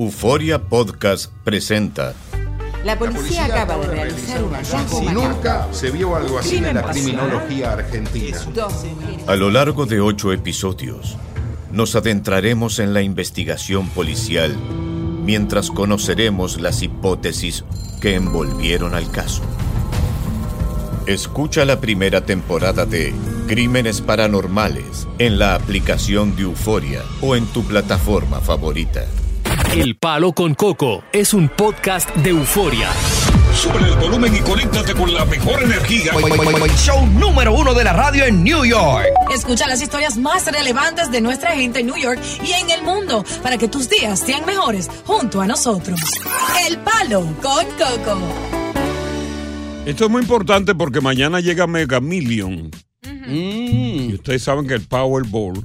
Euforia Podcast presenta La policía acaba de realizar un hallazgo nunca se vio algo así en la criminología argentina. A lo largo de ocho episodios. Nos adentraremos en la investigación policial mientras conoceremos las hipótesis que envolvieron al caso. Escucha la primera temporada de Crímenes Paranormales en la aplicación de Euforia o en tu plataforma favorita. El Palo con Coco es un podcast de euforia. Sube el volumen y conéctate con la mejor energía. Show número uno de la radio en New York. Escucha las historias más relevantes de nuestra gente en New York y en el mundo para que tus días sean mejores junto a nosotros. El Palo con Coco. Esto es muy importante porque mañana llega Mega Million. Y ustedes saben que el Powerball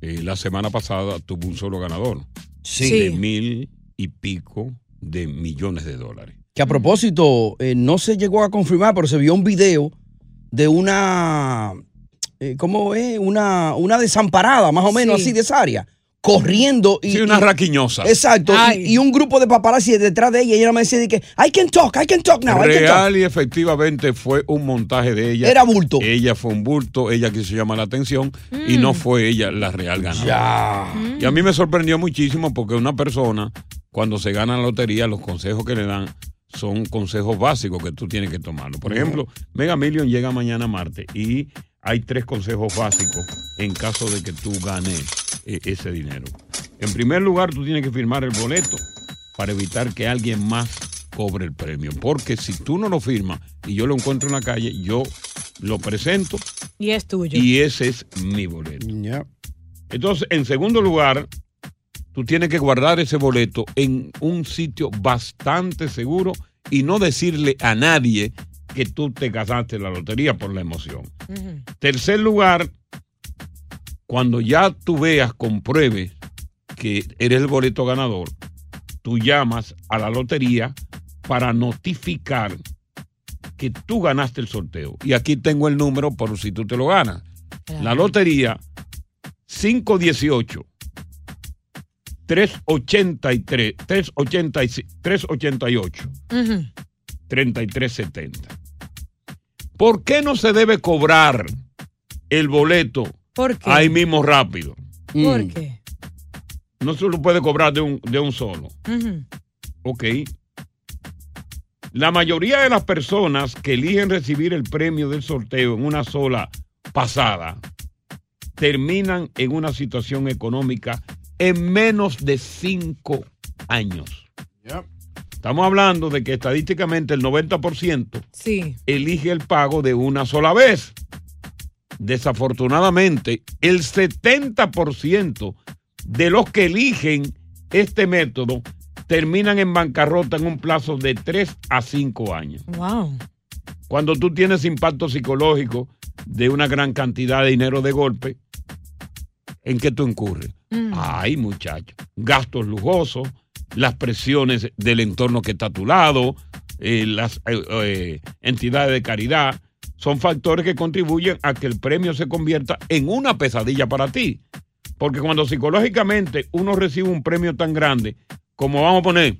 eh, la semana pasada tuvo un solo ganador. Sí. De mil y pico de millones de dólares. Que a propósito, eh, no se llegó a confirmar, pero se vio un video de una, eh, ¿cómo es? Una, una desamparada, más o menos Sí. así de esa área, corriendo. Y, Sí, una y- raquiñosa. Exacto. Y, y un grupo de paparazzi detrás de ella y ella me decía de que, I can talk, I can talk now, I can talk. Real y efectivamente fue un montaje de ella. Era bulto. Ella fue un bulto, ella quiso llamar la atención y Mm. no fue ella la real ganadora. Ya. Y a mí me sorprendió muchísimo porque una persona, cuando se gana la lotería, los consejos que le dan son consejos básicos que tú tienes que tomarlo. Por ejemplo, Mega Million llega mañana martes y hay tres consejos básicos en caso de que tú ganes eh, ese dinero. En primer lugar, tú tienes que firmar el boleto para evitar que alguien más cobre el premio. Porque si tú no lo firmas y yo lo encuentro en la calle, yo lo presento Y es tuyo. y ese es mi boleto. Entonces, en segundo lugar, tú tienes que guardar ese boleto en un sitio bastante seguro y no decirle a nadie que tú te gastaste la lotería por la emoción. Tercer lugar, cuando ya tú veas, compruebes que eres el boleto ganador, tú llamas a la lotería para notificar que tú ganaste el sorteo. Y aquí tengo el número por si tú te lo ganas. La lotería 518 383 386 388 3370. ¿Por qué no se debe cobrar el boleto ¿Por qué? ahí mismo rápido? ¿Por qué? No se lo puede cobrar de un, de un solo. Ujú. Ok. La mayoría de las personas que eligen recibir el premio del sorteo en una sola pasada terminan en una situación económica en menos de cinco años. Estamos hablando de que estadísticamente el 90% Sí. elige el pago de una sola vez. Desafortunadamente, el 70% de los que eligen este método terminan en bancarrota en un plazo de 3 a 5 años. Wow. Cuando tú tienes impacto psicológico de una gran cantidad de dinero de golpe, ¿en qué tú incurres? Ay, muchacho. Gastos lujosos, las presiones del entorno que está a tu lado, eh, las eh, eh, entidades de caridad, son factores que contribuyen a que el premio se convierta en una pesadilla para ti. Porque cuando psicológicamente uno recibe un premio tan grande, como vamos a poner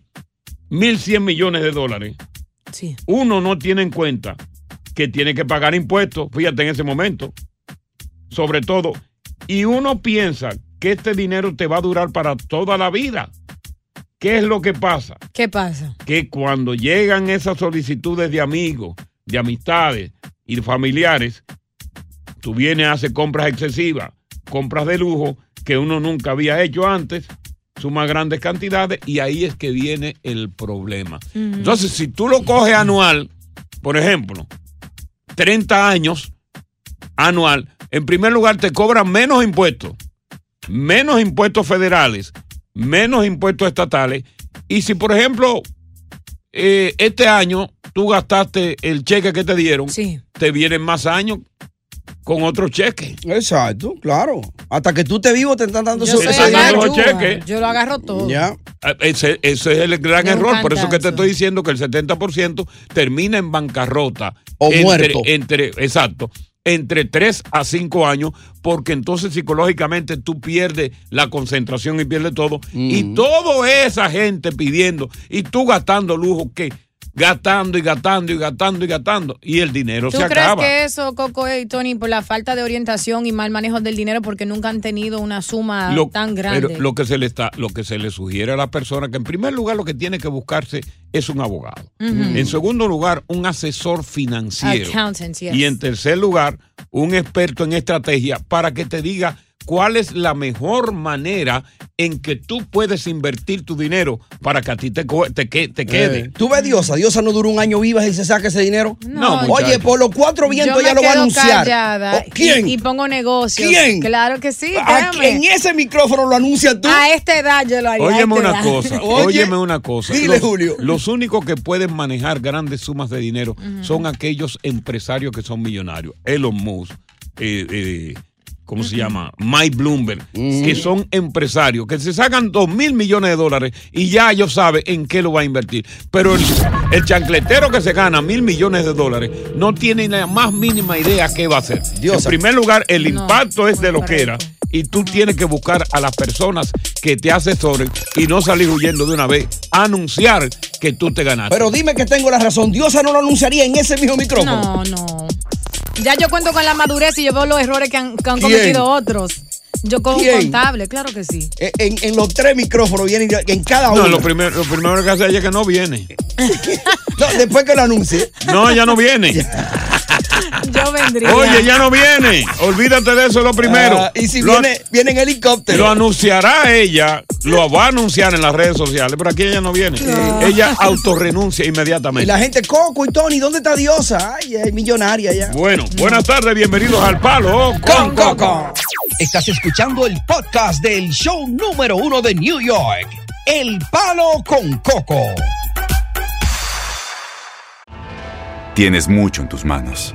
1.100 millones de dólares, uno no tiene en cuenta que tiene que pagar impuestos, fíjate en ese momento, sobre todo, y uno piensa que este dinero te va a durar para toda la vida. ¿Qué es lo que pasa? ¿Qué pasa? Que cuando llegan esas solicitudes de amigos, de amistades y de familiares, tú vienes a hacer compras excesivas, compras de lujo que uno nunca había hecho antes, sumas grandes cantidades y ahí es que viene el problema. Entonces, si tú lo coges anual, por ejemplo, 30 años anual, en primer lugar te cobran menos impuestos, menos impuestos federales, menos impuestos estatales. Y si, por ejemplo, eh, este año tú gastaste el cheque que te dieron, te vienen más años con otro cheque. Exacto, claro. Hasta que tú te vivo te están dando Yo su- cheque. Yo lo agarro todo. Ya. Ah, Ese, ese es el gran Me error. Por eso que te estoy diciendo que el 70% termina en bancarrota. O entre, muerto. Entre, exacto. Entre 3 a 5 años, porque entonces psicológicamente tú pierdes la concentración y pierdes todo. Y toda esa gente pidiendo y tú gastando lujo que gastando y gastando y gastando y gastando y el dinero ¿Tú se crees acaba. que eso, Coco y Tony, por la falta de orientación y mal manejo del dinero, porque nunca han tenido una suma Lo- tan grande? Pero lo que se le está, lo que se le sugiere a la persona que en primer lugar lo que tiene que buscarse es un abogado. En segundo lugar, un asesor financiero. Yes. Y en tercer lugar, un experto en estrategia para que te diga cuál es la mejor manera en que tú puedes invertir tu dinero para que a ti te, te, que- te quede. Eh, Tú ves Diosa, Diosa no dura un año viva y se saca ese dinero. No, Oye, por los cuatro vientos ella lo va a anunciar. callada Oh, ¿Quién? Y, y pongo negocios. ¿Quién? Claro que sí, Ah, créame. en ese micrófono lo anuncia tú. A esta edad yo lo haría. Óyeme una edad. cosa, Oye, óyeme una cosa. dile, los, Julio. los únicos que pueden manejar grandes sumas de dinero son aquellos empresarios que son millonarios. Elon Musk, eh, eh, ¿cómo se llama? Mike Bloomberg, que son empresarios, que se sacan dos mil millones de dólares y ya ellos saben en qué lo va a invertir. Pero el, el chancletero que se gana mil millones de dólares no tiene la más mínima idea qué va a hacer. En primer lugar, el impacto es de lo que era. Y tú tienes que buscar a las personas que te asesoren y no salir huyendo de una vez. Anunciar que tú te ganaste. Pero dime que tengo la razón. Diosa no lo anunciaría en ese mismo micrófono. No, no. Ya yo cuento con la madurez y yo veo los errores que han, que han ¿Quién? cometido otros. Yo con un ¿Quién? contable, claro que sí. En, los tres micrófonos vienen en cada uno. No, lo primero, lo primero que hace ella es que no viene. No, después que lo anuncie. No, ella no viene. Vendría. Oye, ya no viene. Olvídate de eso lo primero. Ah, y si Lo- viene, viene en helicóptero. Lo anunciará ella, lo va a anunciar en las redes sociales, pero aquí ella no viene. Ella autorrenuncia Y inmediatamente. la gente, Coco y Tony, ¿dónde está Diosa? Ay, es millonaria ya. Bueno, buenas tardes, bienvenidos al Palo Con Coco. Estás escuchando el podcast del show número uno de New York, El Palo con Coco. Tienes mucho en tus manos.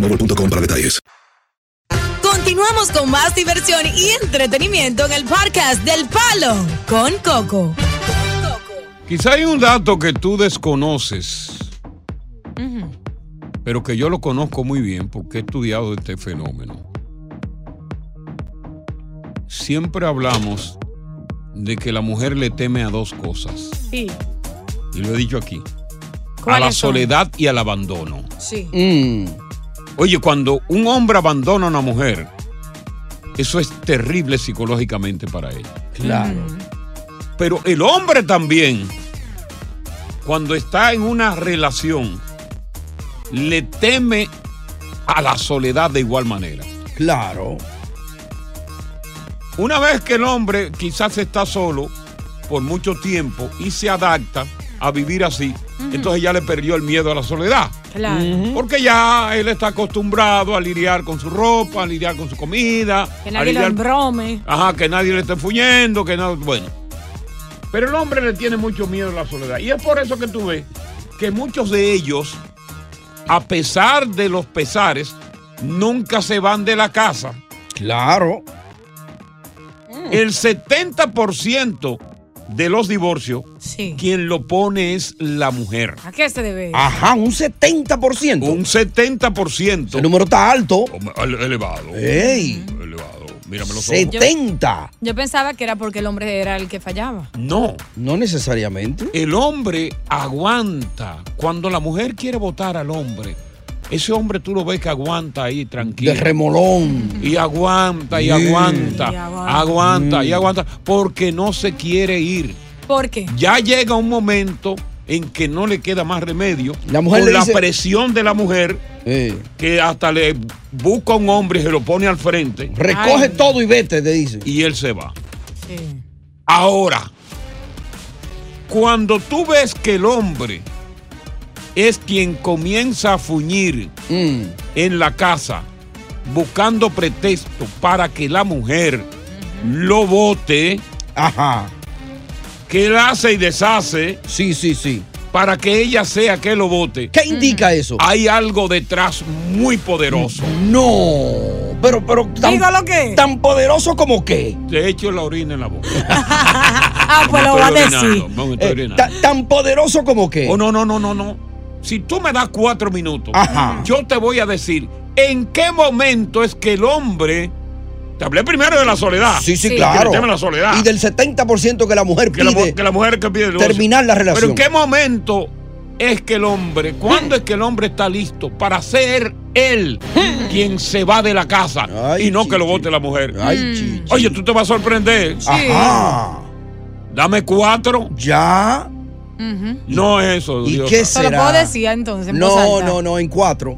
boostmobile.com para detalles. Continuamos con más diversión y entretenimiento en el podcast del Palo con Coco. Quizá hay un dato que tú desconoces, pero que yo lo conozco muy bien porque he estudiado este fenómeno. Siempre hablamos de que la mujer le teme a dos cosas. Sí. Y lo he dicho aquí. A ¿Cuáles la soledad y al abandono. Sí. Mm. Oye, cuando un hombre abandona a una mujer, eso es terrible psicológicamente para ella. Claro. Pero el hombre también, cuando está en una relación, le teme a la soledad de igual manera. Claro. Una vez que el hombre quizás está solo por mucho tiempo y se adapta a vivir así, entonces ya le perdió el miedo a la soledad. Claro. Porque ya él está acostumbrado a lidiar con su ropa, a lidiar con su comida. Que a nadie lo lidiar- embrome. Ajá, que nadie le esté fuñendo, que nada. Bueno. Pero el hombre le tiene mucho miedo a la soledad. Y es por eso que tú ves que muchos de ellos, a pesar de los pesares, nunca se van de la casa. Claro. El 70% de los divorcios, Sí. quien lo pone es la mujer. ¿A qué se debe? Ajá, un 70%. Un 70%. El número está alto. Ele- Elevado. ¡Ey! Elevado. Mírame los ojos. 70. Yo pensaba que era porque el hombre era el que fallaba. No. No necesariamente. El hombre aguanta. Cuando la mujer quiere votar al hombre, ese hombre tú lo ves que aguanta ahí tranquilo. De remolón. Y aguanta y aguanta. Y aguanta. Aguanta y Mm. aguanta. Porque no se quiere ir. ¿Por qué? Ya llega un momento en que no le queda más remedio. La mujer con le la dice- presión de la mujer Eh, que hasta le busca un hombre y se lo pone al frente. recoge todo y vete, te dice. Y él se va. Sí. Ahora, cuando tú ves que el hombre es quien comienza a fuñir Mm. en la casa, buscando pretexto para que la mujer lo vote, Ajá. que él hace y deshace Sí, sí, sí. para que ella sea que lo vote, ¿Qué indica eso? hay algo detrás muy poderoso. No. Pero, pero. Tan, Digo lo que. Tan poderoso como qué. Te echo la orina en la boca. Ah, pues lo va a decir. Eh, tan poderoso como qué. Oh, no, no, no, no, no. Si tú me das cuatro minutos, Ajá. yo te voy a decir en qué momento es que el hombre. Te hablé primero de la soledad. Sí, sí, Sí. claro. Que le teme la soledad. Y del 70% que la mujer que, la, mu- pide que la mujer que pide el terminar la relación. Pero en qué momento es que el hombre, cuándo es que el hombre está listo para ser él quien se va de la casa Ay, y no que lo vote la mujer? Ay, Mm. chichi. Oye, tú te vas a sorprender. Ajá. Dame cuatro. Ya. No es eso. ¿Y Dios qué santo. Se lo puedo será? decir entonces. en No, no, no, en cuatro.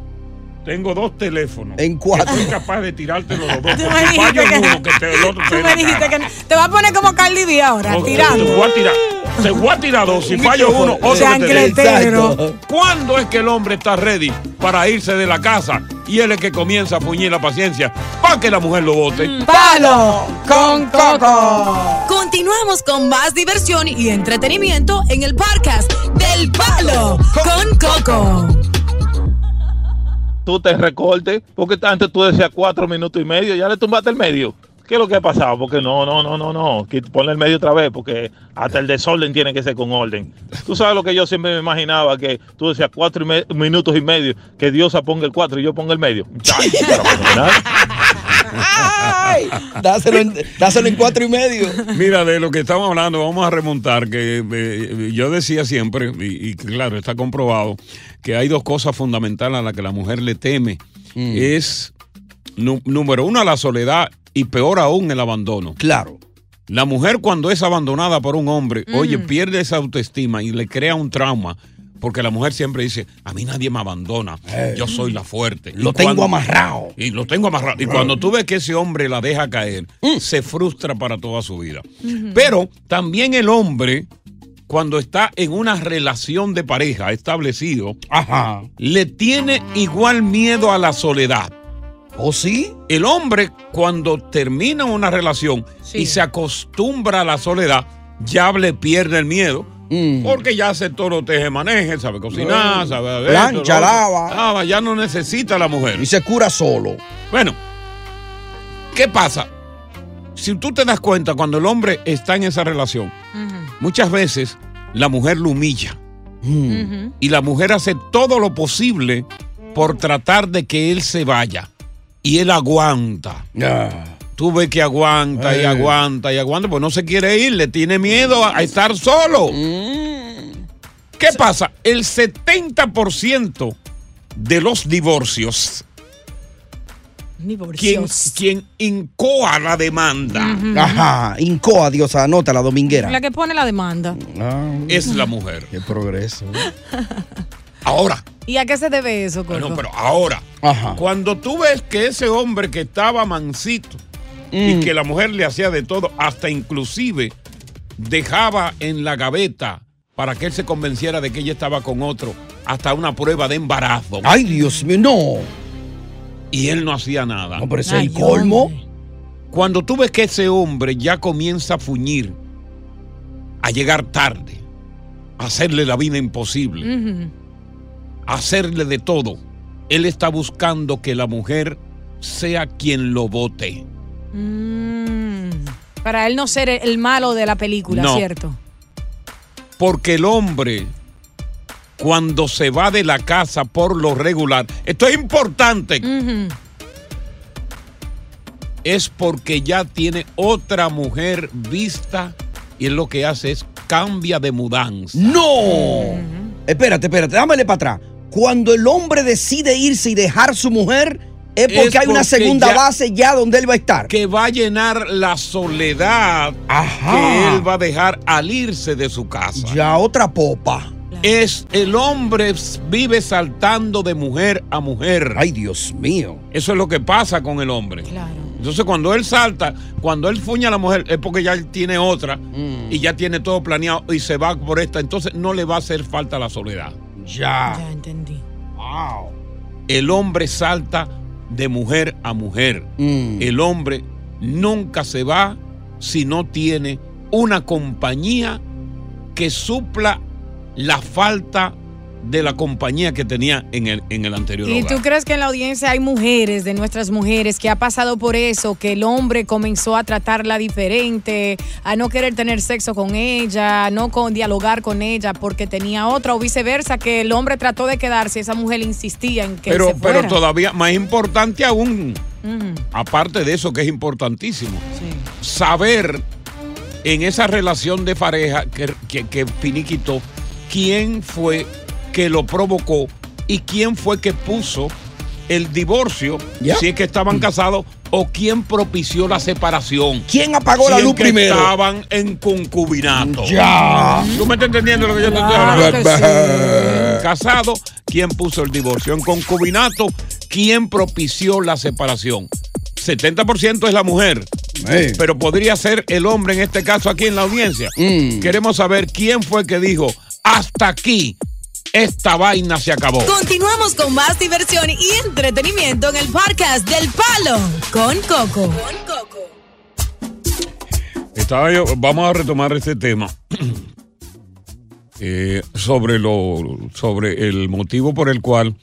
Tengo dos teléfonos. En cuatro. Soy capaz de tirarte los dos. Tú me dijiste que- uno, que te, el otro te me dijiste que no. Te va a poner como Cardi B ahora, O- Te tirando. voy a tirar. Te voy a tirar dos. Si fallo uno, otro que. ¿Cuándo es que el hombre está ready para irse de la casa y él es que comienza a puñir la paciencia para que la mujer lo vote? Palo con Coco. Continuamos con más diversión y entretenimiento en el podcast del Palo con Coco. tú te recortes, porque antes tú decías cuatro minutos y medio, ya le tumbaste el medio. ¿Qué es lo que ha pasado? Porque no, no, no, no, no, que ponle el medio otra vez, porque hasta el desorden tiene que ser con orden. Tú sabes lo que yo siempre me imaginaba, que tú decías cuatro y me- minutos y medio, que Dios ponga el cuatro y yo ponga el medio. Ay, dáselo, en, dáselo en cuatro y medio. Mira, de lo que estamos hablando, vamos a remontar que eh, yo decía siempre, y, y claro, está comprobado, que hay dos cosas fundamentales a las que la mujer le teme. Es, nu- número uno, la soledad y peor aún, el abandono. Claro. La mujer cuando es abandonada por un hombre, oye, pierde esa autoestima y le crea un trauma. porque la mujer siempre dice, a mí nadie me abandona, Eh. yo soy la fuerte. Lo Y tengo cuando- amarrado. Y lo tengo amarrado. Y cuando tú ves que ese hombre la deja caer, se frustra para toda su vida. Pero también el hombre, cuando está en una relación de pareja establecido, le tiene igual miedo a la soledad. ¿O sí? El hombre, cuando termina una relación y se acostumbra a la soledad, ya le pierde el miedo. Porque ya hace todo lo teje-maneje, sabe cocinar, Mm. sabe Plancha, lava. Lava, ya no necesita a la mujer. Y se cura solo. Bueno, ¿qué pasa? Si tú te das cuenta, cuando el hombre está en esa relación, muchas veces la mujer lo humilla. Y la mujer hace todo lo posible por tratar de que él se vaya. Y él aguanta. Tú ves que aguanta y Eh. aguanta y aguanta, pues no se quiere ir, le tiene miedo a, a estar solo. ¿Qué pasa? El 70% de los divorcios, quien, Divorcios. quien incoa la demanda Ajá, incoa, Dios, anota la dominguera. La que pone la demanda. es la mujer. Qué progreso. Ahora, ¿Y a qué se debe eso, Coco? no, pero ahora, Ajá. cuando tú ves que ese hombre que estaba mansito y que la mujer le hacía de todo, hasta inclusive dejaba en la gaveta para que él se convenciera de que ella estaba con otro, hasta una prueba de embarazo. Ay, Dios mío, no. Y él no hacía nada. No, pero ese es el colmo. Cuando tú ves que ese hombre ya comienza a fuñir, a llegar tarde, a hacerle la vida imposible, hacerle de todo, él está buscando que la mujer sea quien lo vote. Mm. Para él no ser el- malo de la película, No. ¿cierto? Porque el hombre, cuando se va de la casa por lo regular, esto es importante, es porque ya tiene otra mujer vista y él lo que hace es cambia de mudanza. ¡No! Espérate, espérate, dámele para atrás. Cuando el hombre decide irse y dejar su mujer, es porque Es hay una segunda ya- base ya donde él va a estar. Que va a llenar la soledad que él va a dejar al irse de su casa. Ya otra popa. Es el hombre vive saltando de mujer a mujer. Ay, Dios mío. Eso es lo que pasa con el hombre. Entonces cuando él salta, cuando él fuña a la mujer, es porque ya él tiene otra Mm. y ya tiene todo planeado y se va por esta. Entonces no le va a hacer falta la soledad. Ya. Ya entendí. Wow. El hombre salta de mujer a mujer. Mm. El hombre nunca se va si no tiene una compañía que supla la falta de la compañía que tenía en el, en el anterior ¿Y hogar. tú crees que en la audiencia hay mujeres, de nuestras mujeres, que ha pasado por eso, que el hombre comenzó a tratarla diferente, a no querer tener sexo con ella, a no con, dialogar con ella porque tenía otra, o viceversa, que el hombre trató de quedarse y esa mujer insistía en que pero, se fuera? pero todavía más importante aún, aparte de eso que es importantísimo, saber en esa relación de pareja que, que, que finiquitó quién fue que lo provocó y quién fue que puso el divorcio, Ya. si es que estaban casados, o quién propició la separación. ¿Quién apagó la es luz que primero? Estaban en concubinato. Ya. ¿Tú me estás entendiendo lo que yo te estoy hablando? sí. Casado, ¿quién puso el divorcio? En concubinato, ¿quién propició la separación? 70% es la mujer, pero podría ser el hombre en este caso aquí en la audiencia. Mm. Queremos saber quién fue que dijo, hasta aquí, esta vaina se acabó. Continuamos con más diversión y entretenimiento en el podcast del Palo con Coco. Estaba yo, vamos a retomar este tema eh, sobre lo, sobre el motivo por el cual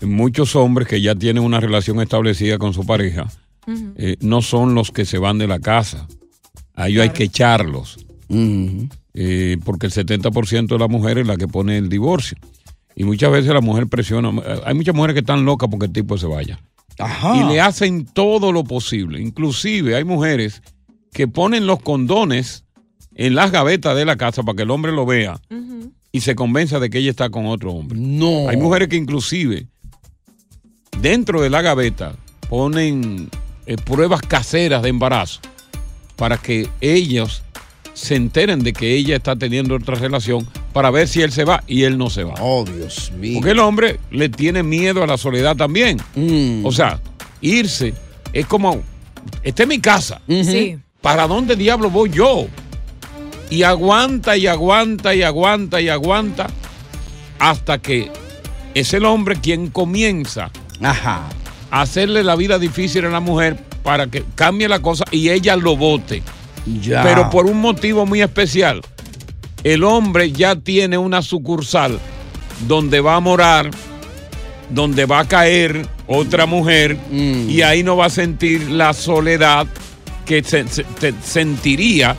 muchos hombres que ya tienen una relación establecida con su pareja eh, no son los que se van de la casa. A ellos hay que echarlos. Eh, porque el 70% de la mujer es la que pone el divorcio. Y muchas veces la mujer presiona. Hay muchas mujeres que están locas porque el tipo se vaya. Ajá. Y le hacen todo lo posible. Inclusive hay mujeres que ponen los condones en las gavetas de la casa para que el hombre lo vea y se convenza de que ella está con otro hombre. No. Hay mujeres que inclusive dentro de la gaveta ponen eh, pruebas caseras de embarazo para que ellos se enteren de que ella está teniendo otra relación para ver si él se va y él no se va. Oh, Dios mío. Porque el hombre le tiene miedo a la soledad también. Mm. O sea, irse es como, esta es mi casa. Sí. ¿Para dónde diablo voy yo? Y aguanta y aguanta y aguanta y aguanta hasta que es el hombre quien comienza Ajá. a hacerle la vida difícil a la mujer para que cambie la cosa y ella lo vote. Ya. Pero por un motivo muy especial. El hombre ya tiene una sucursal donde va a morar, donde va a caer otra mujer Mm. y ahí no va a sentir la soledad que se- sentiría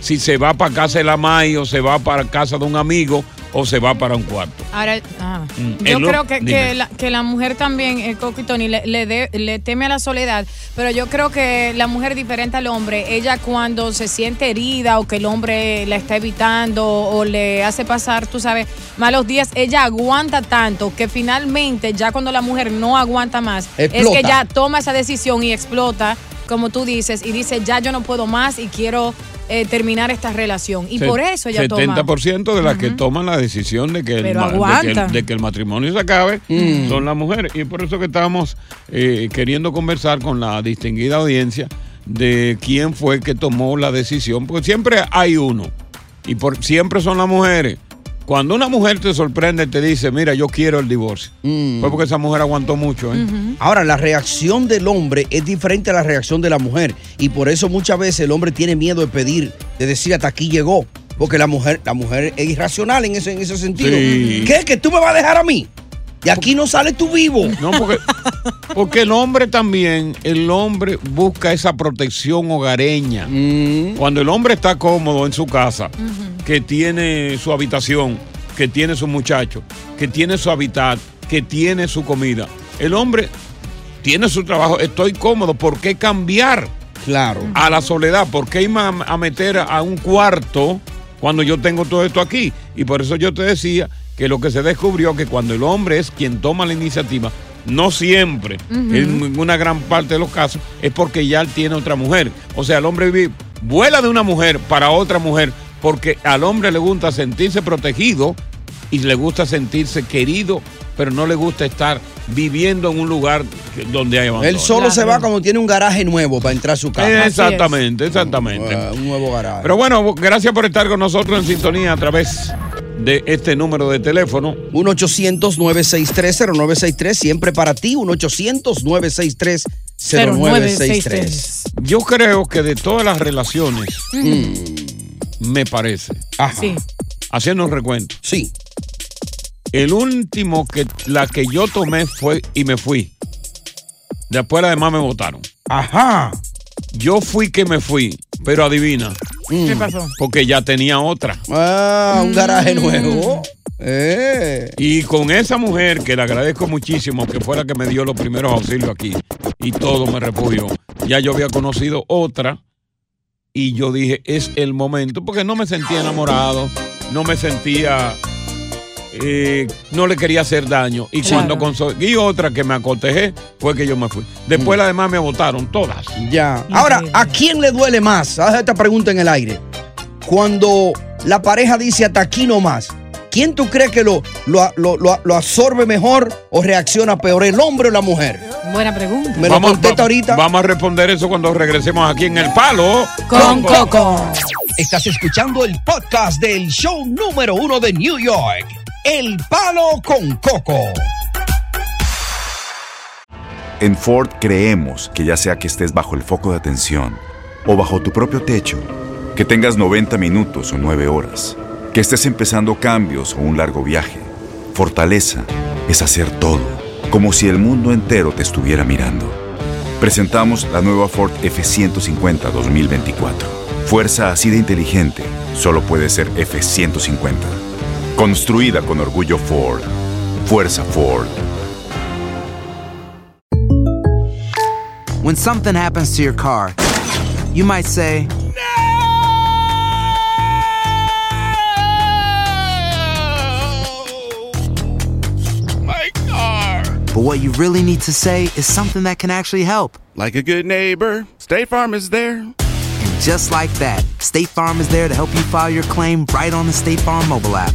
si se va para casa de la May o se va para casa de un amigo o se va para un cuarto. Ahora, ah, Mm, yo creo que, que la, que la mujer también, el Coco y Tony, le, le, de- le teme a la soledad, pero yo creo que la mujer diferente al hombre, ella cuando se siente herida o que el hombre la está evitando o le hace pasar, tú sabes, malos días, ella aguanta tanto que finalmente ya cuando la mujer no aguanta más, es que ya toma esa decisión y explota, como tú dices, y dice, ya yo no puedo más y quiero eh, terminar esta relación. Y Se- por eso ella toma... 70% de las que toman la decisión de que, el, que de que el matrimonio se acabe Mm. son las mujeres. Y por eso que estamos eh, queriendo conversar con la distinguida audiencia de quién fue que tomó la decisión, porque siempre hay uno. Y por, siempre son las mujeres. Cuando una mujer te sorprende, te dice, mira, yo quiero el divorcio. Mm. Fue porque esa mujer aguantó mucho. ¿eh? Ahora, la reacción del hombre es diferente a la reacción de la mujer. Y por eso muchas veces el hombre tiene miedo de pedir, de decir hasta aquí llegó. Porque la mujer, la mujer es irracional en ese, en ese sentido. Sí. ¿Qué? ¿Que tú me vas a dejar a mí? De aquí no sales tú vivo. No, porque, porque el hombre también, el hombre busca esa protección hogareña. Mm. Cuando el hombre está cómodo en su casa, que tiene su habitación, que tiene su muchacho, que tiene su hábitat, que tiene su comida, el hombre tiene su trabajo, estoy cómodo, ¿por qué cambiar? Claro. A la soledad, ¿por qué irme a, a meter a un cuarto cuando yo tengo todo esto aquí? Y por eso yo te decía que lo que se descubrió que cuando el hombre es quien toma la iniciativa, no siempre, en una gran parte de los casos, es porque ya él tiene otra mujer. O sea, el hombre vive, vuela de una mujer para otra mujer porque al hombre le gusta sentirse protegido y le gusta sentirse querido, pero no le gusta estar viviendo en un lugar donde hay abandono. Él solo se va cuando tiene un garaje nuevo para entrar a su casa. Exactamente, exactamente. Uh, un nuevo garaje. Pero bueno, gracias por estar con nosotros en sintonía a través de este número de teléfono. 1-800-963-0963, siempre para ti, 1-800-963-0963. Yo creo que de todas las relaciones, Mm. me parece, Sí. haciendo un recuento. Sí. El último que la que yo tomé fue y me fui. Después además me votaron. Ajá. Yo fui que me fui, pero adivina. ¿Qué pasó? Porque ya tenía otra. Ah, un garaje nuevo. Eh. Y con esa mujer, que le agradezco muchísimo, que fue la que me dio los primeros auxilios aquí y todo me refugió, ya yo había conocido otra y yo dije, es el momento, porque no me sentía enamorado, no me sentía, eh, no le quería hacer daño. Y cuando conseguí otra que me acotejé, fue que yo me fui. Después las demás me votaron, todas. Ya. Ahora, ¿a quién le duele más? Haz esta pregunta en el aire. Cuando la pareja dice hasta aquí no más, ¿quién tú crees que lo, lo, lo- lo- lo absorbe mejor o reacciona peor, el hombre o la mujer? Buena pregunta. Me lo contesta ahorita. Vamos a responder eso cuando regresemos aquí en El Palo. Con Coco. Estás escuchando el podcast del show número uno de New York, El Palo con Coco. En Ford creemos que ya sea que estés bajo el foco de atención o bajo tu propio techo, que tengas 90 minutos o 9 horas, que estés empezando cambios o un largo viaje, fortaleza es hacer todo, como si el mundo entero te estuviera mirando. Presentamos la nueva Ford F150 2024. Fuerza así de inteligente solo puede ser F150. Construida con orgullo Ford. Fuerza Ford. When something happens to your car, you might say, My car. but what you really need to say is something that can actually help. Like a good neighbor, State Farm is there. And just like that, State Farm is there to help you file your claim right on the State Farm mobile app.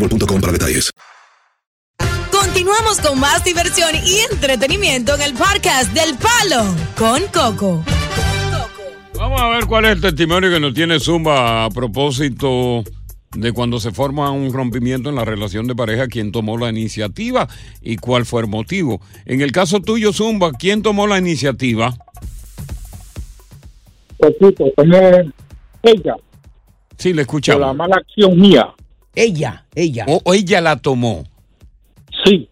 boostmobile.com para detalles. Continuamos con más diversión y entretenimiento en el podcast del Palo con Coco. Vamos a ver cuál es el testimonio que nos tiene Zumba a propósito de cuando se forma un rompimiento en la relación de pareja, quién tomó la iniciativa y cuál fue el motivo. En el caso tuyo, Zumba, ¿quién tomó la iniciativa? Repito, tomé ella. Sí, le escuchamos. Por la mala acción mía. Ella, ella. O, o ella la tomó. Sí.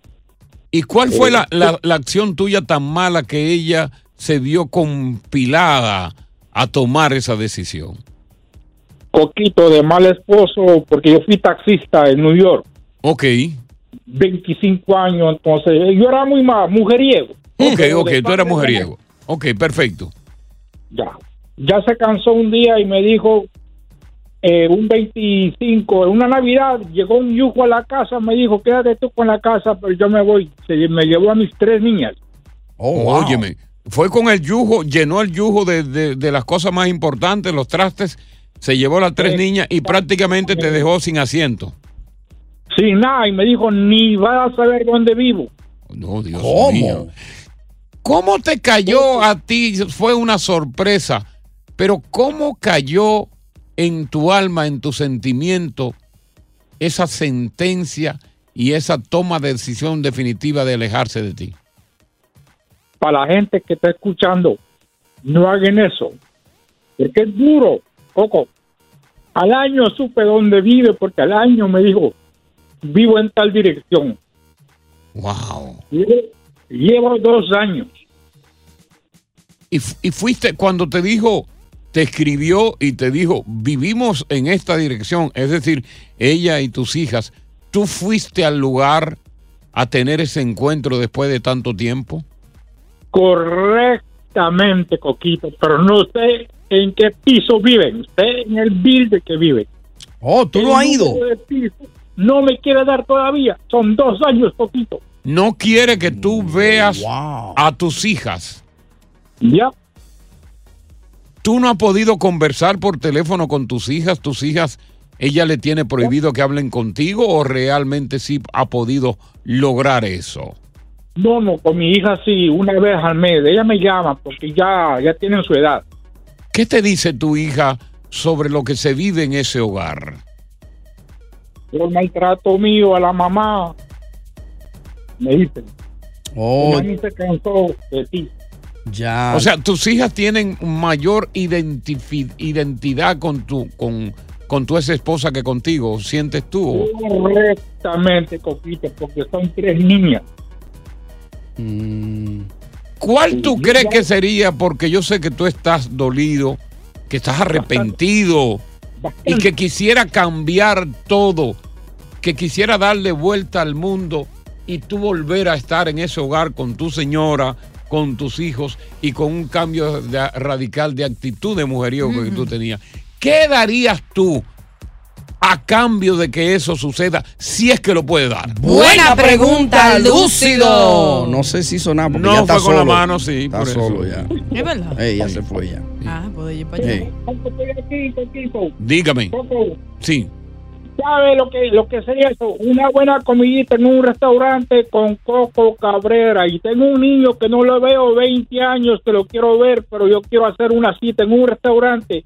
¿Y cuál fue Eh, la, la- la acción tuya tan mala que ella se vio compilada a tomar esa decisión? Coquito de mal esposo, porque yo fui taxista en New York. Ok. 25 años, entonces yo era muy mal, mujeriego. Ok, ok, tú eras mujeriego. Ok, perfecto. Ya. Ya se cansó un día y me dijo, eh, un 25, en una Navidad, llegó un yujo a la casa, me dijo, quédate tú con la casa, pero yo me voy. Se me llevó a mis tres niñas. Óyeme, fue con el yujo, llenó el yujo de, de- de las cosas más importantes, los trastes, se llevó las tres niñas y prácticamente te dejó sin asiento. Sin nada, y me dijo, ni vas a saber dónde vivo. No, Dios mío. ¿Cómo te cayó a ti? Fue una sorpresa, pero ¿cómo cayó en tu alma, en tu sentimiento, esa sentencia y esa toma de decisión definitiva de alejarse de ti? Para la gente que está escuchando, no hagan eso. Porque es duro, Coco. Al año supe dónde vive, porque al año me dijo, vivo en tal dirección. Wow. Llevo, llevo dos años. Y, y fuiste cuando te dijo, te escribió y te dijo, vivimos en esta dirección, es decir, ella y tus hijas, ¿tú fuiste al lugar a tener ese encuentro después de tanto tiempo? Correctamente, Coquito, pero no sé en qué piso viven. Sé en el building que viven. Oh, tú no has ido. No me quiere dar todavía. Son dos años, Coquito. No quiere que tú veas a tus hijas. Ya. Tú no has podido conversar por teléfono con tus hijas, tus hijas, ella le tiene prohibido que hablen contigo o realmente sí ha podido lograr eso. No, no, con mi hija sí, una vez al mes. Ella me llama porque ya, ya tienen su edad. ¿Qué te dice tu hija sobre lo que se vive en ese hogar? El maltrato mío a la mamá. Me dicen. Oh. Mami se cansó de ti. Ya. O sea, tus hijas tienen mayor identidad con tu, con, con tu ex esposa que contigo, ¿sientes tú? Correctamente, Coquito, porque son tres niñas. ¿Cuál tú crees que sería? Porque yo sé que tú estás dolido, que estás arrepentido y que quisiera cambiar todo, que quisiera darle vuelta al mundo y tú volver a estar en ese hogar con tu señora, con tus hijos y con un cambio de- radical de actitud de mujeriego que tú tenías. ¿Qué darías tú a cambio de que eso suceda si es que lo puede dar? Buena pregunta, Lúcido. No sé si sonaba porque No, ya está fue con la mano, sí, Está por eso. solo ya. Es verdad. Ey, ya se fue ya. Ah, puedo ir para allá. Dígame. Sí. ¿Sabe lo que, lo que sería eso? Una buena comidita en un restaurante con Coco Cabrera. Y tengo un niño que no lo veo 20 años, que lo quiero ver, pero yo quiero hacer una cita en un restaurante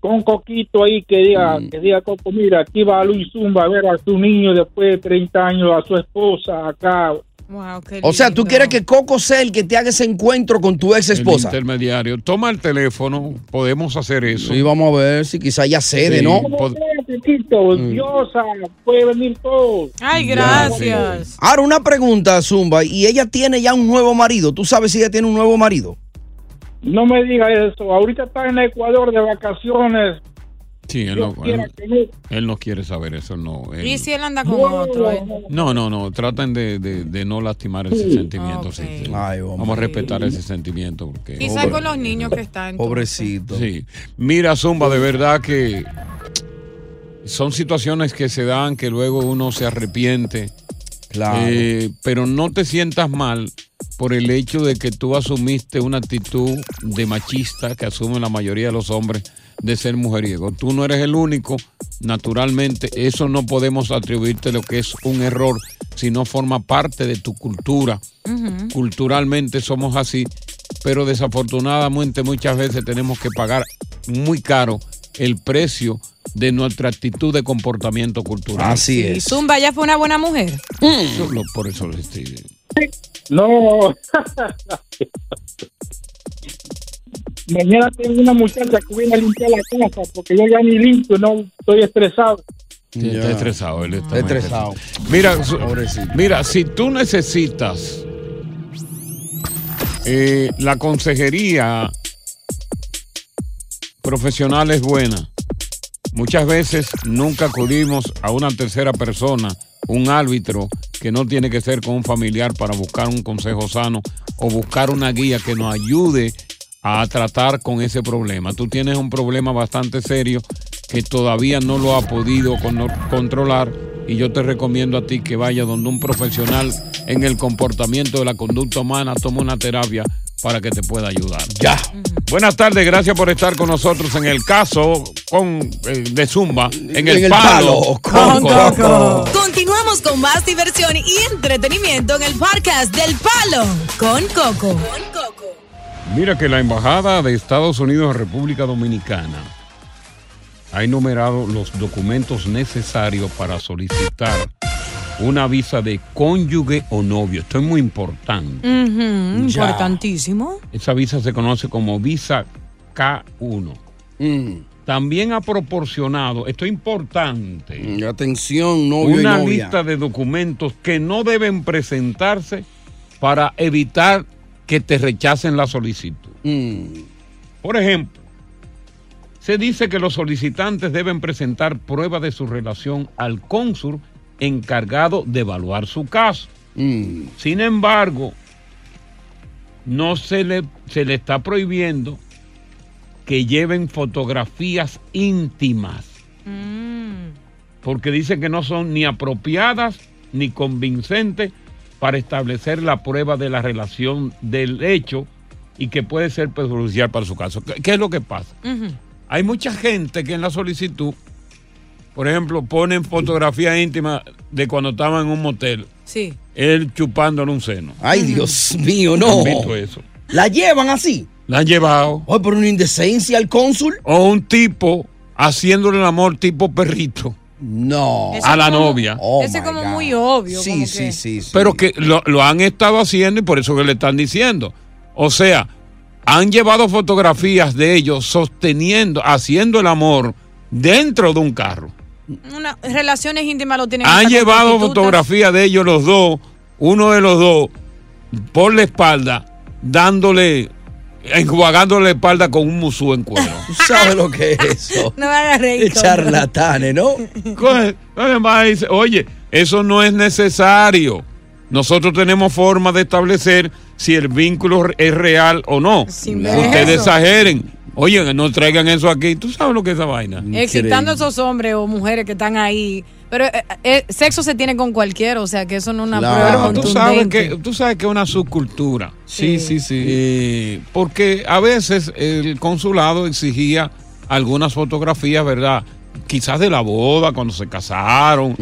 con Coquito ahí que diga, que diga Coco, mira, aquí va Luis Zumba a ver a su niño después de 30 años, a su esposa acá. Wow, qué O sea, tú quieres que Coco sea el que te haga ese encuentro con tu ex El esposa. intermediario. Toma el teléfono, podemos hacer eso. Sí, vamos a ver si quizá ya cede, Sí, ¿no? pod- Coquito, Mm. diosa, puede venir todo. Ay, Ya, gracias. Ahora, una pregunta, Zumba. ¿Y ella tiene ya un nuevo marido? ¿Tú sabes si ella tiene un nuevo marido? No me diga eso. Ahorita está en Ecuador de vacaciones. Sí, él no, él, él no quiere saber eso, no. él- ¿Y si él anda con otro? eh? No, no, no, traten de, de- de no lastimar ese sentimiento. sí, sí. Vamos a respetar ese sentimiento. Porque, Quizás con los niños que están. Pobrecito. Sí. Mira, Zumba, de verdad que son situaciones que se dan que luego uno se arrepiente. Claro. Eh, pero no te sientas mal por el hecho de que tú asumiste una actitud de machista que asumen la mayoría de los hombres de ser mujeriego. Tú no eres el único, naturalmente, eso no podemos atribuirte lo que es un error, si no forma parte de tu cultura. Culturalmente somos así, pero desafortunadamente muchas veces tenemos que pagar muy caro el precio de nuestra actitud de comportamiento cultural. Así Y Zumba ya fue una buena mujer. Yo lo- por eso lo estoy. No. Mañana tengo una muchacha que viene a limpiar la casa porque yo ya ni limpio, no estoy estresado. Sí, Está estresado, él está Estresado. Mira, mira, si tú necesitas eh, la consejería profesional es buena. Muchas veces nunca acudimos a una tercera persona, un árbitro, que no tiene que ser con un familiar para buscar un consejo sano o buscar una guía que nos ayude a tratar con ese problema. Tú tienes un problema bastante serio que todavía no lo ha podido controlar y yo te recomiendo a ti que vayas donde un profesional en el comportamiento de la conducta humana tome una terapia para que te pueda ayudar. Ya. Buenas tardes, gracias por estar con nosotros en el caso con, eh, de Zumba, en el, En el palo, palo con Coco. Continuamos con más diversión y entretenimiento en el podcast del Palo con Coco. Mira que la Embajada de Estados Unidos en República Dominicana ha enumerado los documentos necesarios para solicitar una visa de cónyuge o novio. Esto es muy importante. Importantísimo. Esa visa se conoce como visa K1. También ha proporcionado, esto es importante, Atención, novio una y novia. lista de documentos que no deben presentarse para evitar que te rechacen la solicitud. Por ejemplo, se dice que los solicitantes deben presentar prueba de su relación al cónsul encargado de evaluar su caso. Sin embargo, no se le, se le está prohibiendo que lleven fotografías íntimas, porque dicen que no son ni apropiadas ni convincentes para establecer la prueba de la relación del hecho y que puede ser perjudicial para su caso. ¿Qué, qué es lo que pasa? Hay mucha gente que en la solicitud, por ejemplo, ponen fotografías íntimas de cuando estaban en un motel, Sí. él chupándole un seno. Ay, Dios mío, no. ¿Han visto eso? ¿La llevan así? La han llevado. Ay, por una indecencia al cónsul. O un tipo haciéndole el amor tipo perrito. No. Eso A la como- novia. Ese es como muy obvio. como que- Pero que lo, lo han estado haciendo y por eso que le están diciendo. O sea, han llevado fotografías de ellos sosteniendo, haciendo el amor dentro de un carro. Una, relaciones íntimas lo tienen Han llevado fotografías de ellos los dos, uno de los dos, por la espalda, dándole, enjuagándole la espalda con un musú en cuero. ¿Tú sabes lo que es eso? No me hagas reír. Charlatanes, ¿no? Dice, Oye, eso no es necesario. Nosotros tenemos forma de establecer si el vínculo es real o no. Sin ver Ustedes eso. exageren. Oye, no traigan eso aquí. ¿Tú sabes lo que es esa vaina? Excitando a esos hombres o mujeres que están ahí. Pero eh, eh, sexo se tiene con cualquiera, o sea que eso no es una prueba Pero tú sabes que tú sabes que es una subcultura. Sí, sí, sí. Eh, porque a veces el consulado exigía algunas fotografías, ¿verdad? Quizás de la boda, cuando se casaron,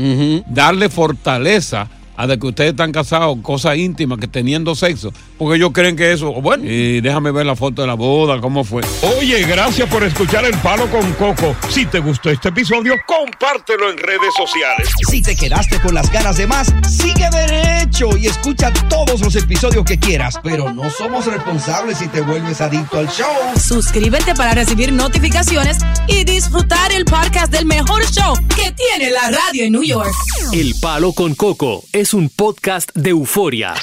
darle fortaleza a de que ustedes están casados, cosas íntimas, que teniendo sexo, porque ellos creen que eso, bueno, eh, déjame ver la foto de la boda, cómo fue. Oye, gracias por escuchar El Palo con Coco. Si te gustó este episodio, compártelo en redes sociales. Si te quedaste con las ganas de más, sigue derecho y escucha todos los episodios que quieras. Pero no somos responsables si te vuelves adicto al show. Suscríbete para recibir notificaciones y disfrutar el podcast del mejor show que tiene la radio en New York. El Palo con Coco es un podcast de euforia.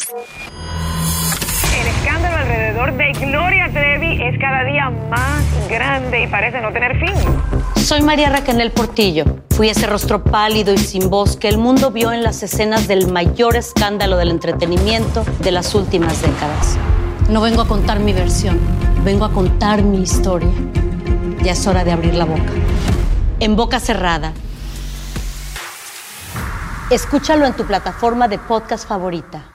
El escándalo alrededor de Gloria Trevi es cada día más grande y parece no tener fin. Soy María Raquel Portillo. Fui ese rostro pálido y sin voz que el mundo vio en las escenas del mayor escándalo del entretenimiento de las últimas décadas. No vengo a contar mi versión, vengo a contar mi historia. Ya es hora de abrir la boca. En boca cerrada. Escúchalo en tu plataforma de podcast favorita.